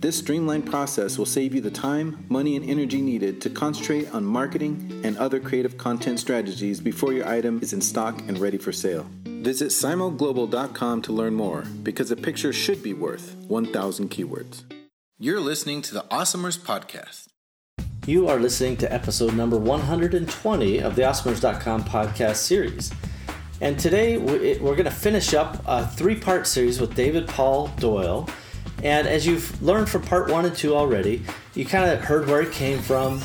This streamlined process will save you the time, money, and energy needed to concentrate on marketing and other creative content strategies before your item is in stock and ready for sale. Visit simoglobal.com to learn more because a picture should be worth 1,000 keywords. You're listening to the Awesomers Podcast. You are listening to episode number 120 of the Awesomers.com podcast series. And today we're going to finish up a three part series with David Paul Doyle. And as you've learned from part one and two already, you kind of heard where he came from,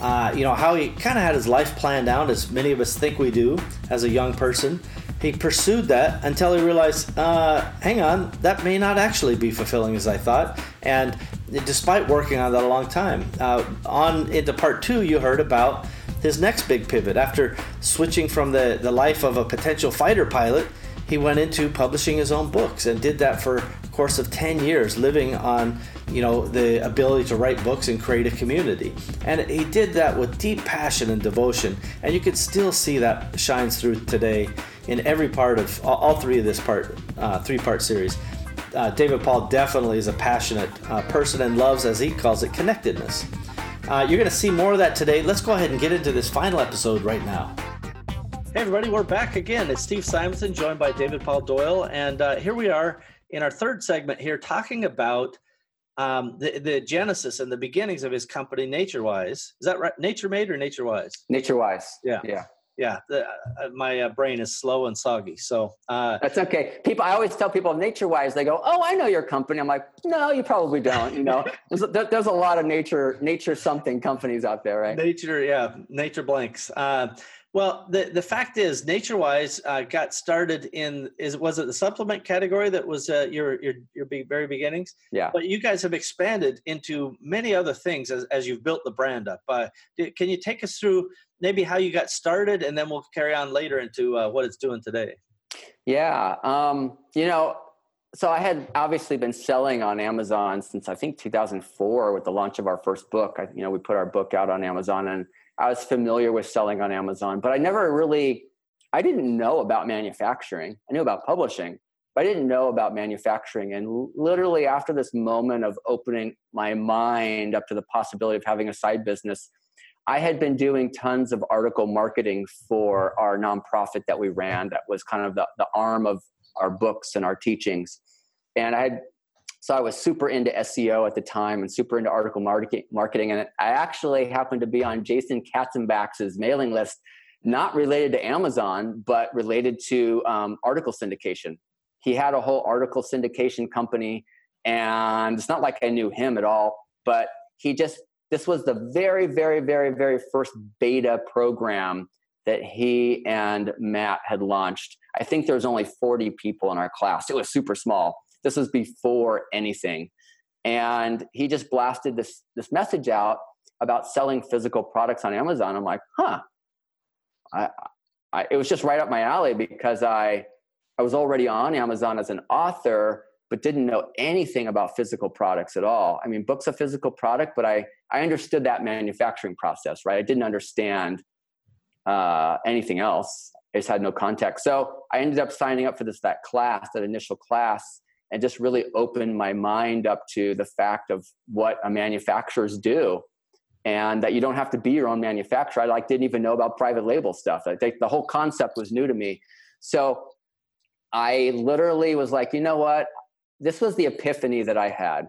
uh, you know, how he kind of had his life planned out, as many of us think we do as a young person. He pursued that until he realized, uh, hang on, that may not actually be fulfilling as I thought. And despite working on that a long time, uh, on into part two, you heard about his next big pivot. After switching from the, the life of a potential fighter pilot, he went into publishing his own books and did that for a course of 10 years living on you know the ability to write books and create a community. And he did that with deep passion and devotion. And you can still see that shines through today in every part of all three of this part uh, three part series. Uh, david paul definitely is a passionate uh, person and loves as he calls it connectedness. Uh, you're going to see more of that today. Let's go ahead and get into this final episode right now Hey, everybody, we're back again. It's Steve Simonson, joined by David Paul Doyle. And uh, here we are in our third segment here talking about um, the, the genesis and the beginnings of his company, NatureWise. Is that right? Nature Made or NatureWise? NatureWise. Yeah. Yeah. Yeah. The, uh, my uh, brain is slow and soggy. So uh, that's okay. People, I always tell people NatureWise, they go, "Oh, I know your company." I'm like, "No, you probably don't." You know, there's, there's a lot of nature, nature something companies out there, right? Nature, yeah, nature blanks. Well, the, the fact is, NatureWise uh, got started in is was it the supplement category that was uh, your your your very beginnings? Yeah. But you guys have expanded into many other things as, as you've built the brand up. Uh, can you take us through maybe how you got started, and then we'll carry on later into uh, what it's doing today? Yeah. Um, you know, so I had obviously been selling on Amazon since I think 2004 with the launch of our first book. I, you know, we put our book out on Amazon and I was familiar with selling on Amazon, but I never really, I didn't know about manufacturing. I knew about publishing, but I didn't know about manufacturing. And literally after this moment of opening my mind up to the possibility of having a side business, I had been doing tons of article marketing for our nonprofit that we ran that was kind of the, the arm of our books and our teachings. And I had so I was super into SEO at the time and super into article marketing. And I actually happened to be on Jason Katzenback's mailing list, not related to Amazon, but related to um, article syndication. He had a whole article syndication company. And it's not like I knew him at all, but he just, this was the very, very, very, very first beta program that he and Matt had launched. I think there was only 40 people in our class. It was super small this was before anything. And he just blasted this, this message out about selling physical products on Amazon. I'm like, huh. I, I, it was just right up my alley because I, I was already on Amazon as an author, but didn't know anything about physical products at all. I mean, book's a physical product, but I, I understood that manufacturing process, right? I didn't understand uh, anything else. I just had no context. So I ended up signing up for this that class, that initial class, and just really opened my mind up to the fact of what a manufacturers do and that you don't have to be your own manufacturer. I like didn't even know about private label stuff. I think the whole concept was new to me. So I literally was like, you know what? This was the epiphany that I had.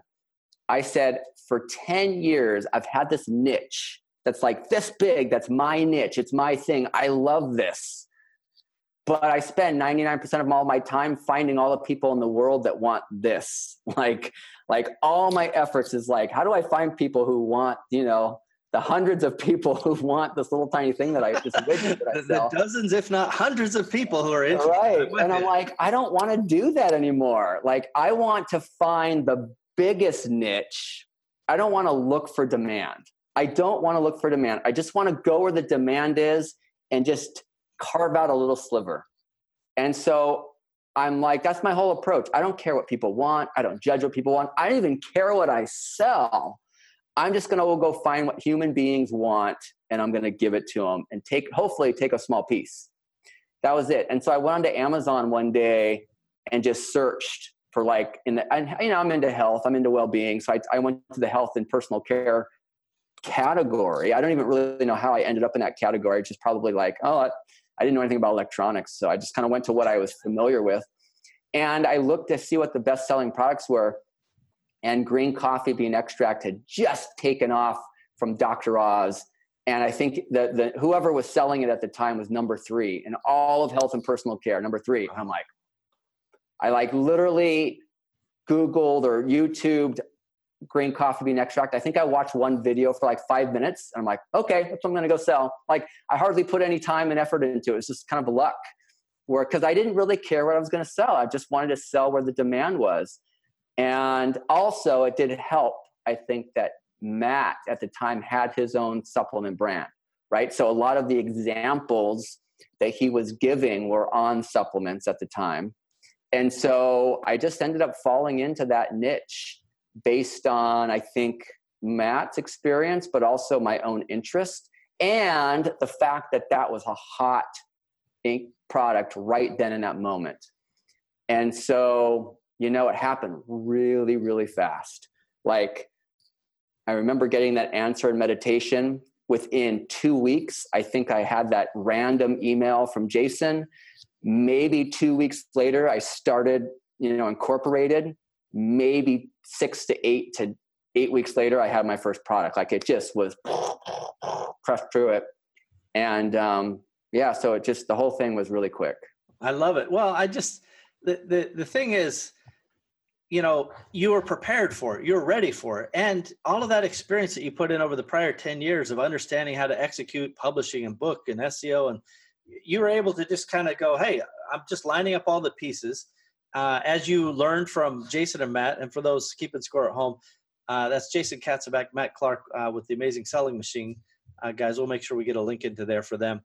I said, for 10 years, I've had this niche that's like this big. That's my niche. It's my thing. I love this. But I spend 99% of all my time finding all the people in the world that want this. Like, like all my efforts is like, how do I find people who want, you know, the hundreds of people who want this little tiny thing that I this widget that I sell. the dozens, if not hundreds, of people who are interested. Right, and I'm like, I don't want to do that anymore. Like, I want to find the biggest niche. I don't want to look for demand. I don't want to look for demand. I just want to go where the demand is and just carve out a little sliver. And so I'm like, that's my whole approach. I don't care what people want. I don't judge what people want. I don't even care what I sell. I'm just going to go find what human beings want and I'm going to give it to them and take, hopefully, take a small piece. That was it. And so I went onto Amazon one day and just searched for like, in the, and, you know, I'm into health, I'm into well being. So I, I went to the health and personal care category. I don't even really know how I ended up in that category. Just probably like, oh, I, didn't know anything about electronics. So I just kind of went to what I was familiar with. And I looked to see what the best selling products were. And green coffee bean extract had just taken off from Dr. Oz. And I think that the, whoever was selling it at the time was number three in all of health and personal care, number three. I'm like, I like literally Googled or YouTubed green coffee bean extract. I think I watched one video for like five minutes. And I'm like, okay, that's what I'm going to go sell. Like I hardly put any time and effort into it. It's just kind of luck. Where because I didn't really care what I was going to sell. I just wanted to sell where the demand was. And also, it did help. I think that Matt at the time had his own supplement brand, right? So a lot of the examples that he was giving were on supplements at the time. And so I just ended up falling into that niche based on, I think, Matt's experience, but also my own interest and the fact that that was a hot ink product right then in that moment. And so, you know, it happened really, really fast. Like, I remember getting that answer in meditation within two weeks. I think I had that random email from Jason. Maybe two weeks later, I started, you know, incorporated maybe six to eight to eight weeks later, I had my first product. Like it just was crushed through it. And um, yeah, so it just, the whole thing was really quick. I love it. Well, I just, the, the, the thing is, you know, you were prepared for it, you're ready for it. And all of that experience that you put in over the prior 10 years of understanding how to execute publishing and book and SEO, and you were able to just kind of go, hey, I'm just lining up all the pieces uh, as you learned from Jason and Matt, and for those keeping score at home, uh, that's Jason Katzenback, Matt Clark uh, with the Amazing Selling Machine. Uh, guys, we'll make sure we get a link into there for them.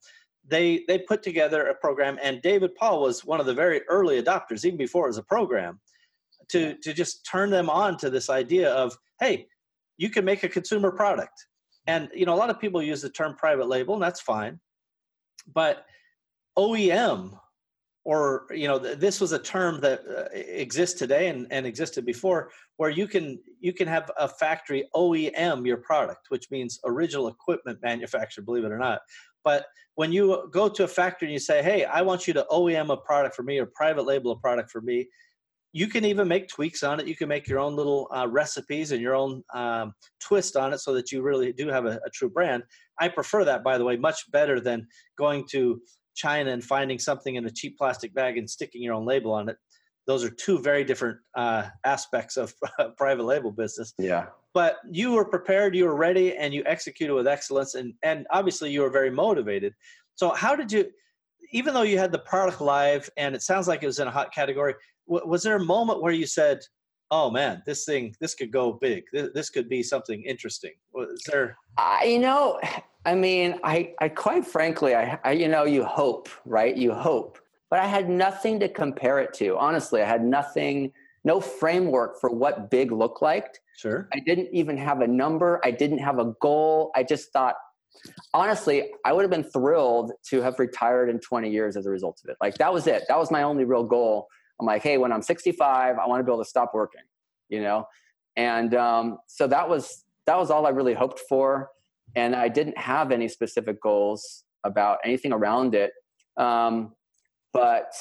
They they put together a program, and David Paul was one of the very early adopters, even before it was a program, to to just turn them on to this idea of hey, you can make a consumer product, and you know a lot of people use the term private label, and that's fine, but OEM or you know this was a term that uh, exists today and, and existed before where you can you can have a factory oem your product which means original equipment manufacturer believe it or not. But when you go to a factory and you say hey i want you to oem a product for me or private label a product for me you can even make tweaks on it. You can make your own little uh, recipes and your own um, twist on it so that you really do have a, a true brand. I prefer that by the way much better than going to China and finding something in a cheap plastic bag and sticking your own label on it. Those are two very different uh, aspects of private label business. Yeah. But you were prepared, you were ready, and you executed with excellence, and and obviously you were very motivated. So how did you? Even though you had the product live, and it sounds like it was in a hot category, was there a moment where you said, "Oh man, this thing, this could go big. This, this could be something interesting"? Was there? Uh, you know, I mean, I, I quite frankly, I, I, you know, you hope, right? You hope, but I had nothing to compare it to. Honestly, I had nothing, no framework for what big looked like. Sure. I didn't even have a number. I didn't have a goal. I just thought, honestly, I would have been thrilled to have retired in 20 years as a result of it. Like that was it. That was my only real goal. I'm like, hey, when I'm 65, I want to be able to stop working, you know? And um, so that was that was all I really hoped for and I didn't have any specific goals about anything around it. Um, but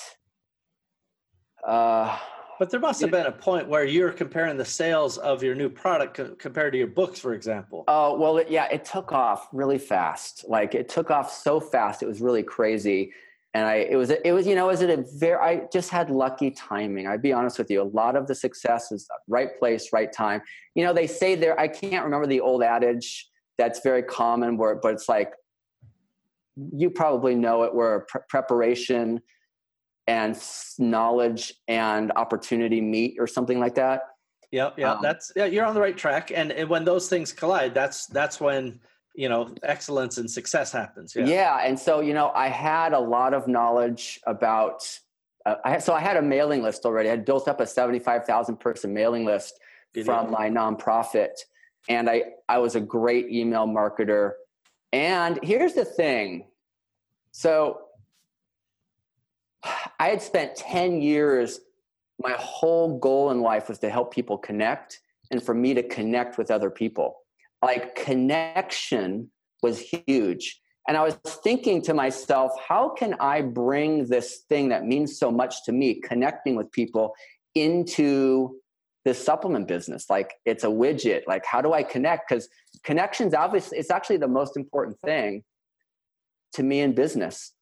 uh, but there must have been a point where you're comparing the sales of your new product co- compared to your books, for example. Oh well, it, yeah, it took off really fast. Like it took off so fast, it was really crazy. And I it was it was you know was it a very I just had lucky timing. I'd be honest with you. A lot of the success is right place, right time. You know, they say there. I can't remember the old adage that's very common, where but it's like you probably know it, where pre- preparation and knowledge and opportunity meet, or something like that. Yeah, yeah, um, that's yeah. You're on the right track, and, and when those things collide, that's that's when you know excellence and success happens yeah, yeah and so you know i had a lot of knowledge about uh, I so i had a mailing list already. I had built up a 75000 person mailing list from my nonprofit and i i was a great email marketer. And here's the thing. So i had spent 10 years my whole goal in life was to help people connect and for me to connect with other people like connection was huge. And I was thinking to myself, how can I bring this thing that means so much to me, connecting with people, into this supplement business? Like it's a widget. Like, how do I connect? Because connections, obviously, it's actually the most important thing to me in business.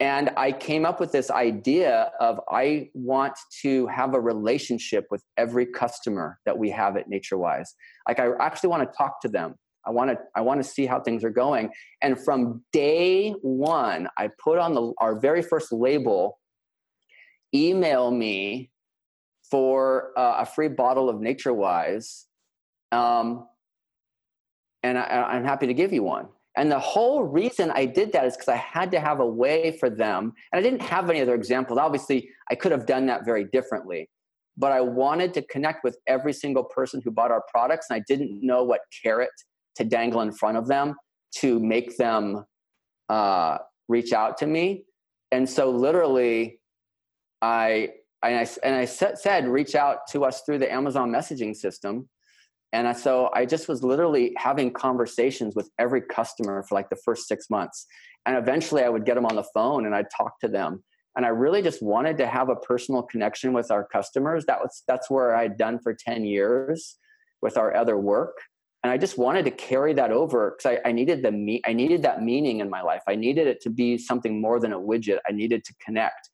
And I came up with this idea of I want to have a relationship with every customer that we have at NatureWise. Like I actually want to talk to them. I want to I want to see how things are going. And from day one, I put on the our very first label. Email me for uh, a free bottle of NatureWise, um, and I, I'm happy to give you one. And the whole reason I did that is because I had to have a way for them. And I didn't have any other examples. Obviously, I could have done that very differently. But I wanted to connect with every single person who bought our products. And I didn't know what carrot to dangle in front of them to make them uh, reach out to me. And so, literally, I and I, and I said, reach out to us through the Amazon messaging system and so I just was literally having conversations with every customer for like the first six months. And eventually I would get them on the phone and I'd talk to them. And I really just wanted to have a personal connection with our customers. That was that's where I'd done for 10 years with our other work. And I just wanted to carry that over because I, I, needed the me I needed that meaning in my life. I needed it to be something more than a widget. I needed to connect.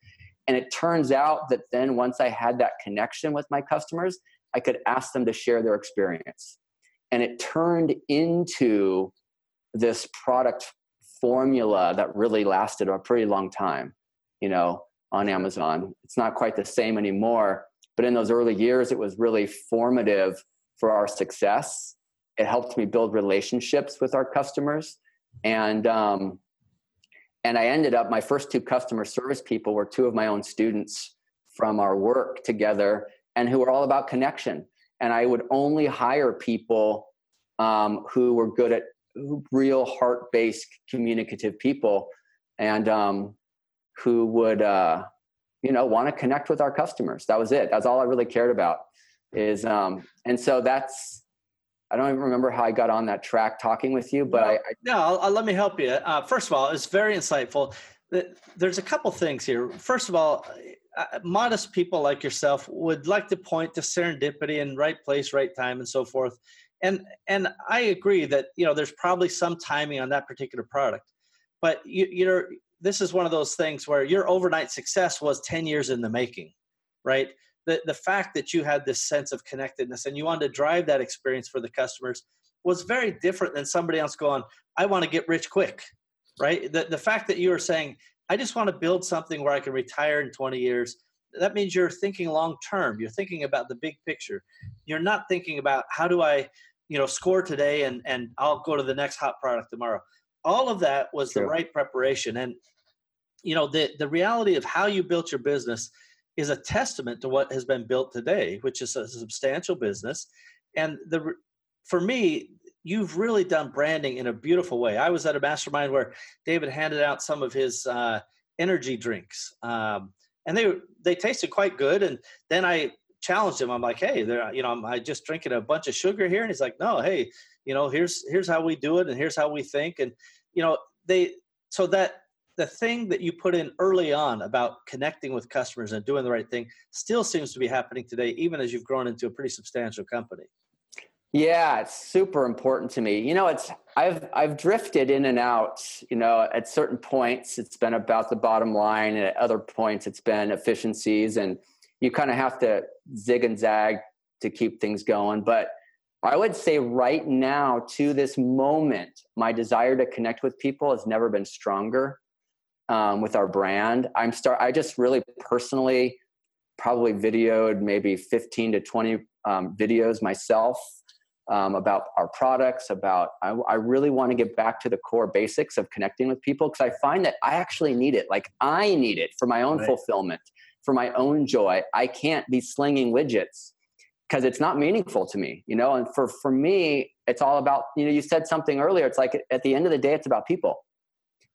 And it turns out that then once I had that connection with my customers, I could ask them to share their experience. And it turned into this product formula that really lasted a pretty long time, you know, on Amazon. It's not quite the same anymore, but in those early years, it was really formative for our success. It helped me build relationships with our customers. And, um, and I ended up, my first two customer service people were two of my own students from our work together and who were all about connection. And I would only hire people um, who were good at real heart based communicative people and um, who would, uh, you know, want to connect with our customers. That was it. That's all I really cared about. Is um, and so that's I don't even remember how I got on that track talking with you, but well, I, I no, I'll, I'll, let me help you. Uh, first of all, it's very insightful. There's a couple things here. First of all, uh, modest people like yourself would like to point to serendipity and right place, right time, and so forth. And and I agree that you know there's probably some timing on that particular product, but you you this is one of those things where your overnight success was 10 years in the making, right? The the fact that you had this sense of connectedness and you wanted to drive that experience for the customers was very different than somebody else going, I want to get rich quick, right? The the fact that you were saying, I just want to build something where I can retire in 20 years. That means you're thinking long term. You're thinking about the big picture. You're not thinking about how do I, you know, score today and and I'll go to the next hot product tomorrow. All of that was True. the right preparation. And you know, the the reality of how you built your business is a testament to what has been built today, which is a substantial business. And the for me, you've really done branding in a beautiful way. I was at a mastermind where David handed out some of his uh, energy drinks, um, and they they tasted quite good. And then I challenged him. I'm like, hey, there, you know, I'm I just drinking a bunch of sugar here, and he's like, no, hey, you know, here's here's how we do it, and here's how we think, and you know, they so that the thing that you put in early on about connecting with customers and doing the right thing still seems to be happening today, even as you've grown into a pretty substantial company. Yeah, it's super important to me. You know, it's I've I've drifted in and out. You know, at certain points it's been about the bottom line, and at other points it's been efficiencies, and you kind of have to zig and zag to keep things going. But I would say right now, to this moment, my desire to connect with people has never been stronger. Um, with our brand, I'm start. I just really personally probably videoed maybe 15 to 20 um, videos myself um, about our products about I, I really want to get back to the core basics of connecting with people because i find that i actually need it. Like i need it for my own right. fulfillment for my own joy. I can't be slinging widgets because it's not meaningful to me you know? And for for me it's all about you know you said something earlier it's like at the end of the day it's about people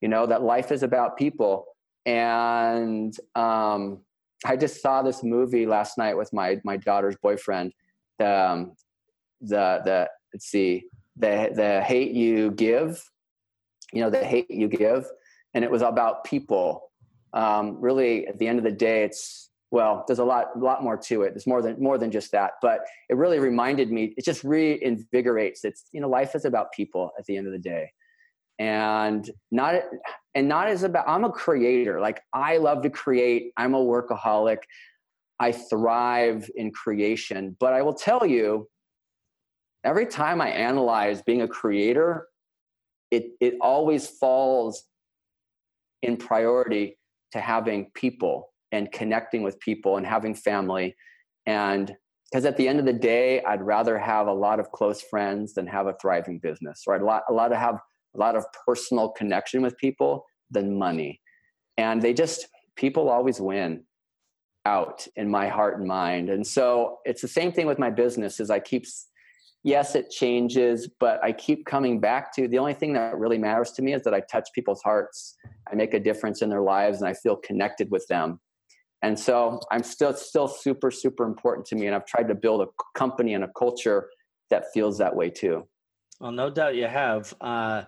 you know? That life is about people. And um, i just saw this movie last night with my my daughter's boyfriend um, the the let's see the the hate you give you know the hate you give and it was about people. Um, really at the end of the day it's well there's a lot a lot more to it. There's more than more than just that but it really reminded me it just reinvigorates it's you know life is about people at the end of the day. And not and not as about i'm a creator. Like i love to create. I'm a workaholic. I thrive in creation. But i will tell you every time I analyze being a creator, it, it always falls in priority to having people and connecting with people and having family. And because at the end of the day, I'd rather have a lot of close friends than have a thriving business, right? A lot, a lot to have a lot of personal connection with people than money. And they just, people always win out in my heart and mind. And so it's the same thing with my business is I keep yes, it changes, but I keep coming back to the only thing that really matters to me is that I touch people's hearts. I make a difference in their lives and I feel connected with them. And so I'm still still super super important to me and I've tried to build a company and a culture that feels that way too. Well, no doubt you have. Uh,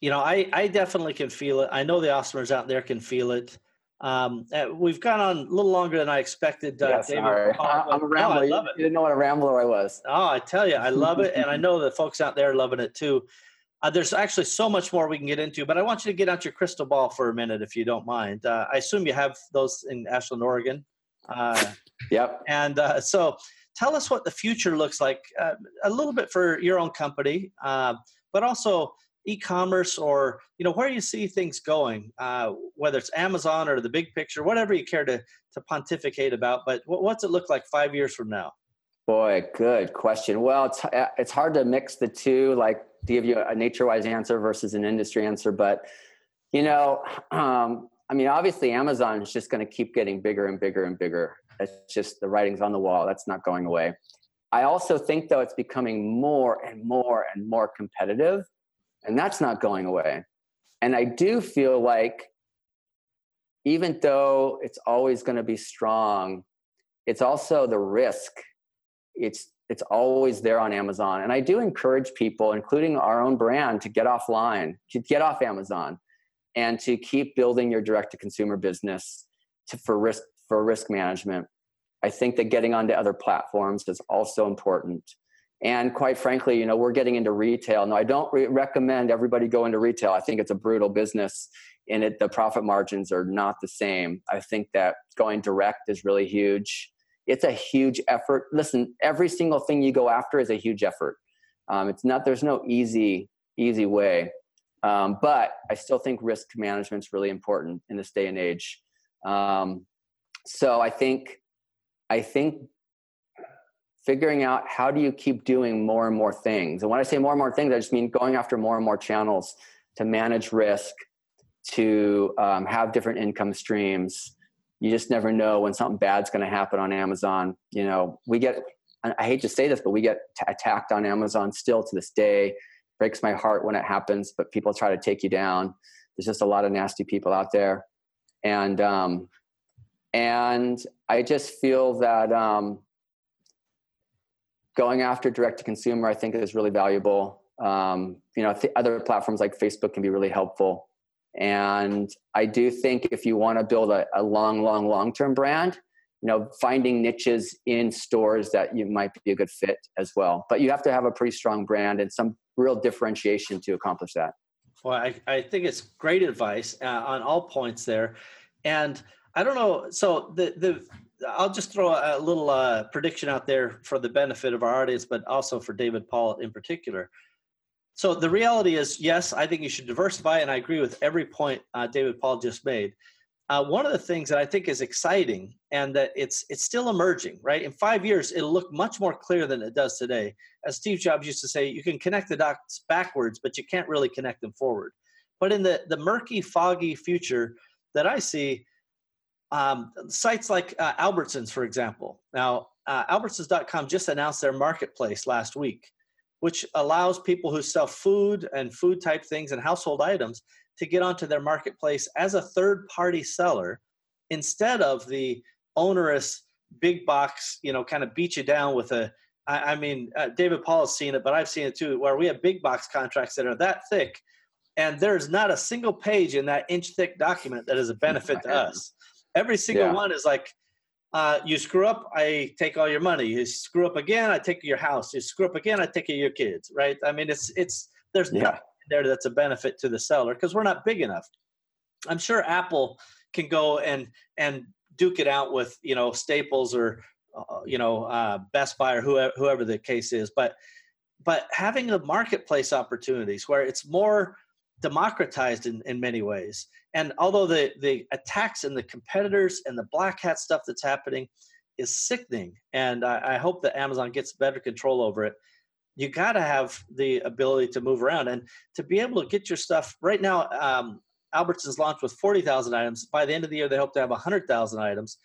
you know, I I definitely can feel it. I know the Awesomers out there can feel it. Um, uh, we've gone on a little longer than I expected. Uh, yeah, sorry. I'm a rambler. No, I love it. You didn't know what a rambler I was. Oh, I tell you, I love it, and I know the folks out there are loving it too. Uh, there's actually so much more we can get into, but I want you to get out your crystal ball for a minute, if you don't mind. Uh, I assume you have those in Ashland, Oregon. Uh, yep. And uh, so, tell us what the future looks like a little bit for your own company, but also e-commerce or you know where you see things going uh, whether it's amazon or the big picture whatever you care to to pontificate about but what, what's it look like five years from now? Boy good question. Well it's, uh, it's hard to mix the two like to give you a nature-wise answer versus an industry answer but you know um, i mean obviously amazon is just going to keep getting bigger and bigger and bigger. It's just the writing's on the wall. That's not going away. I also think though it's becoming more and more and more competitive and that's not going away. And I do feel like even though it's always going to be strong, it's also the risk. It's it's always there on Amazon. And I do encourage people, including our own brand, to get offline, to get off Amazon, and to keep building your direct to consumer business to, for risk for risk management. I think that getting onto other platforms is also important. And quite frankly, you know, we're getting into retail. Now, I don't re- recommend everybody go into retail. I think it's a brutal business and it, the profit margins are not the same. I think that going direct is really huge. It's a huge effort. Listen, every single thing you go after is a huge effort. Um, it's not, there's no easy, easy way. Um, but I still think risk management is really important in this day and age. Um, so I think, I think figuring out how do you keep doing more and more things. And when I say more and more things, I just mean going after more and more channels to manage risk, to um, have different income streams. You just never know when something bad's going to happen on Amazon. You know, we get, I hate to say this, but we get t- attacked on Amazon still to this day. Breaks my heart when it happens, but people try to take you down. There's just a lot of nasty people out there. And, um, and I just feel that, um, going after direct to consumer, I think is really valuable. Um, you know, th- other platforms like Facebook can be really helpful. And I do think if you want to build a, a long, long, long term brand, you know finding niches in stores that you might be a good fit as well but you have to have a pretty strong brand and some real differentiation to accomplish that well i, I think it's great advice uh, on all points there and i don't know so the the i'll just throw a little uh, prediction out there for the benefit of our audience but also for david paul in particular so the reality is yes i think you should diversify and i agree with every point uh, david paul just made uh, one of the things that I think is exciting and that it's it's still emerging, right? In five years, it'll look much more clear than it does today. As Steve Jobs used to say, you can connect the dots backwards, but you can't really connect them forward. But in the the murky, foggy future that I see, um, sites like uh, Albertsons, for example. Now, uh, Albertsons.com just announced their marketplace last week, which allows people who sell food and food type things and household items to get onto their marketplace as a third party seller instead of the onerous big box, you know, kind of beat you down with a. I, I mean, uh, David Paul has seen it, but I've seen it too, where we have big box contracts that are that thick, and there's not a single page in that inch thick document that is a benefit to us. Every single yeah. one is like, uh, you screw up, I take all your money. You screw up again, I take your house. You screw up again, I take your kids. Right? I mean, it's it's there's yeah. nothing there that's a benefit to the seller because we're not big enough. I'm sure Apple can go and and duke it out with you know Staples or uh, you know uh, Best Buy or whoever, whoever the case is, but but having the marketplace opportunities where it's more democratized in, in many ways. And although the, the attacks and the competitors and the black hat stuff that's happening is sickening, and I, I hope that Amazon gets better control over it, you got to have the ability to move around. And to be able to get your stuff right now um, albertsons launched with 40000 items. By the end of the year they hope to have 100000 items.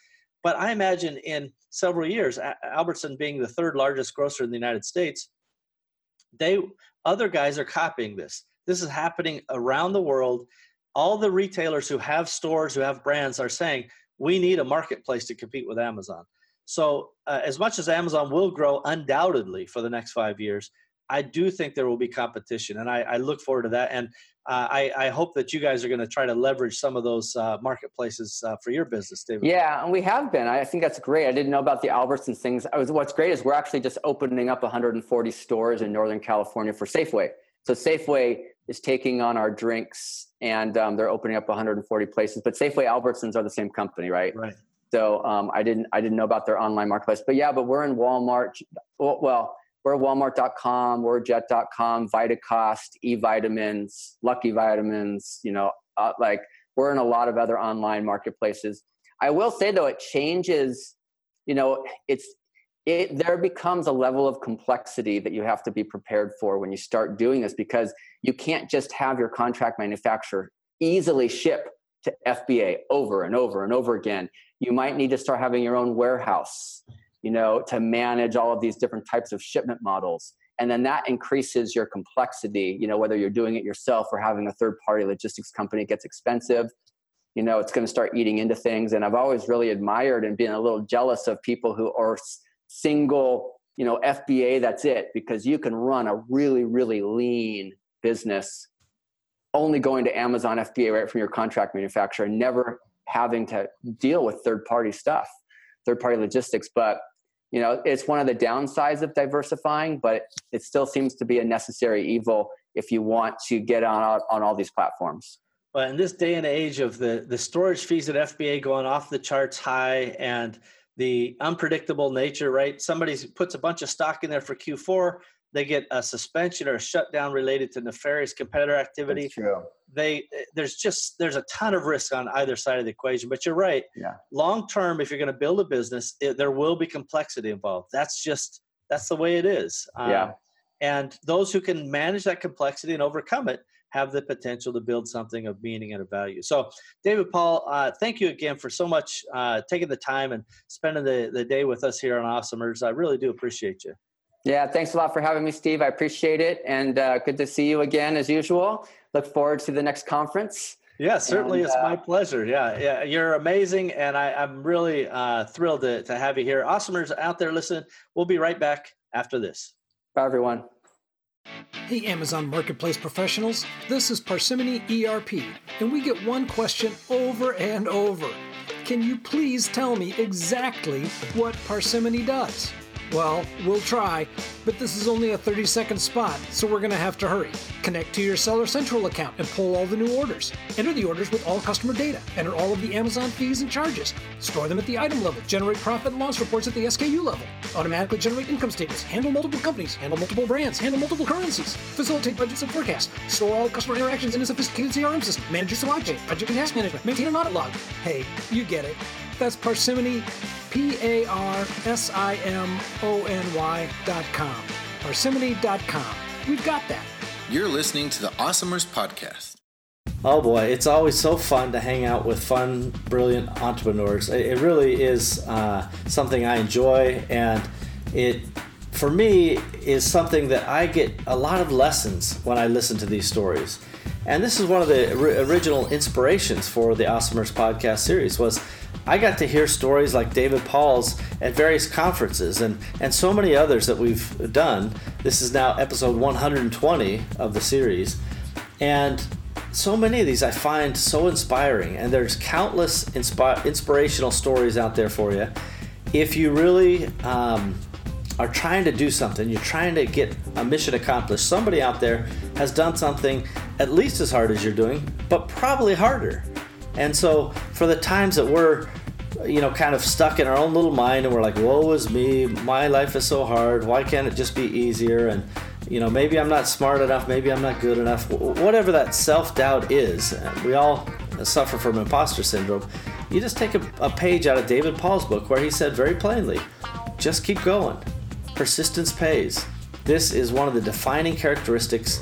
But i imagine in several years albertson being the third largest grocer in the united states they other guys are copying this. This is happening around the world all the retailers who have stores who have brands are saying we need a marketplace to compete with amazon so, uh, as much as Amazon will grow undoubtedly for the next five years, I do think there will be competition, and I, I look forward to that. And uh, I, I, hope that you guys are going to try to leverage some of those uh, marketplaces uh, for your business, David. Yeah, and we have been. I think that's great. I didn't know about the Albertsons things. Was, what's great is we're actually just opening up 140 stores in Northern California for Safeway. So Safeway is taking on our drinks, and um, they're opening up 140 places. But Safeway, Albertsons are the same company, right? Right. So um, I didn't I didn't know about their online marketplace. But yeah, but we're in Walmart. Well, we're Walmart.com, we're Jet.com, Vitacost, E Vitamins, Lucky Vitamins. You know, uh, like we're in a lot of other online marketplaces. I will say though, it changes. You know, it's it there becomes a level of complexity that you have to be prepared for when you start doing this because you can't just have your contract manufacturer easily ship to FBA over and over and over again. You might need to start having your own warehouse you know to manage all of these different types of shipment models. And then that increases your complexity you know whether you're doing it yourself or having a third party logistics company it gets expensive. You know it's going to start eating into things. And i've always really admired and been a little jealous of people who are single you know fba that's it because you can run a really really lean business only going to amazon fba right from your contract manufacturer never having to deal with third party stuff, third party logistics. But you know, it's one of the downsides of diversifying, but it still seems to be a necessary evil if you want to get on on all these platforms. But in this day and age of the the storage fees at FBA going off the charts high and the unpredictable nature, right? Somebody puts a bunch of stock in there for Q4, they get a suspension or a shutdown related to nefarious competitor activity. They there's just there's a ton of risk on either side of the equation. But you're right. Yeah. Long term, if you're going to build a business, it, there will be complexity involved. That's just that's the way it is. Um, yeah. And those who can manage that complexity and overcome it have the potential to build something of meaning and of value. So, David Paul, uh, thank you again for so much uh, taking the time and spending the, the day with us here on Awesomers. I really do appreciate you. Yeah, thanks a lot for having me, Steve. I appreciate it. And uh, good to see you again as usual. Look forward to the next conference. Yeah, certainly and, it's uh, my pleasure. Yeah, yeah, you're amazing, and I, am really uh, thrilled to, to have you here. Awesomers out there, listen. We'll be right back after this. Bye, everyone. Hey, Amazon Marketplace professionals. This is Parsimony ERP, and we get one question over and over Can you please tell me exactly what Parsimony does? Well, we'll try, but this is only a 30 second spot, so we're gonna have to hurry. Connect to your Seller Central account and pull all the new orders. Enter the orders with all customer data. Enter all of the Amazon fees and charges. Store them at the item level. Generate profit and loss reports at the SKU level. Automatically generate income statements. Handle multiple companies. Handle multiple brands. Handle multiple currencies. Facilitate budgets and forecasts. Store all customer interactions in a sophisticated CRM system. Manage your supply chain. Budget and task management. Maintain an audit log. Hey, you get it. That's Parsimony, P A R S I M O N Y dot com. Parsimony dot com. We've got that. You're listening to the Awesomers Podcast. Oh boy, it's always so fun to hang out with fun, brilliant entrepreneurs. It really is uh, something I enjoy, and it, for me, is something that I get a lot of lessons when I listen to these stories. And this is one of the original inspirations for the Awesomers podcast series was I got to hear stories like David Paul's at various conferences and, and so many others that we've done. This is now episode 120 of the series. And so many of these I find so inspiring, and there's countless inspi- inspirational stories out there for you. If you really um, are trying to do something, you're trying to get a mission accomplished, somebody out there has done something at least as hard as you're doing, but probably harder. And so, for the times that we're, you know, kind of stuck in our own little mind and we're like, woe is me, my life is so hard, why can't it just be easier? And, you know, maybe I'm not smart enough, maybe I'm not good enough, whatever that self doubt is, uh, we all uh, suffer from imposter syndrome. You just take a, a page out of David Paul's book where he said very plainly, just keep going. Persistence pays. This is one of the defining characteristics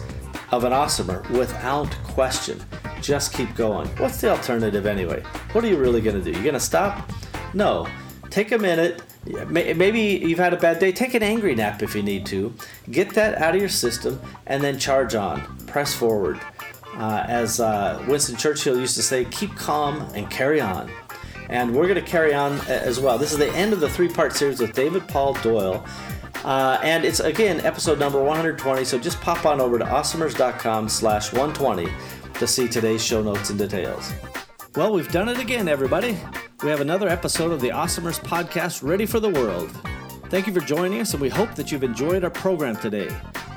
of an awesomer without question just keep going. What's the alternative anyway? What are you really going to do? You going to stop? No. Take a minute. Maybe you've had a bad day. Take an angry nap if you need to. Get that out of your system and then charge on. Press forward. Uh, as uh, Winston Churchill used to say, keep calm and carry on. And we're going to carry on as well. This is the end of the three part series with David Paul Doyle. Uh, and it's again episode number 120 so just pop on over to awesomers.com slash 120 to see today's show notes and details. Well, we've done it again, everybody. We have another episode of the Awesomers podcast ready for the world. Thank you for joining us, and we hope that you've enjoyed our program today.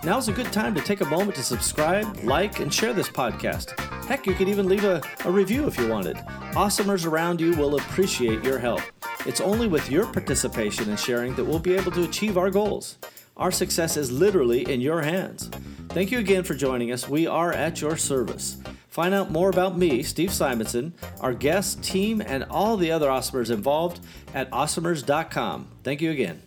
Now's a good time to take a moment to subscribe, like, and share this podcast. Heck, you could even leave a, a review if you wanted. Awesomers around you will appreciate your help. It's only with your participation and sharing that we'll be able to achieve our goals. Our success is literally in your hands. Thank you again for joining us. We are at your service. Find out more about me, Steve Simonson, our guests, team, and all the other awesomers involved at awesomers.com. Thank you again.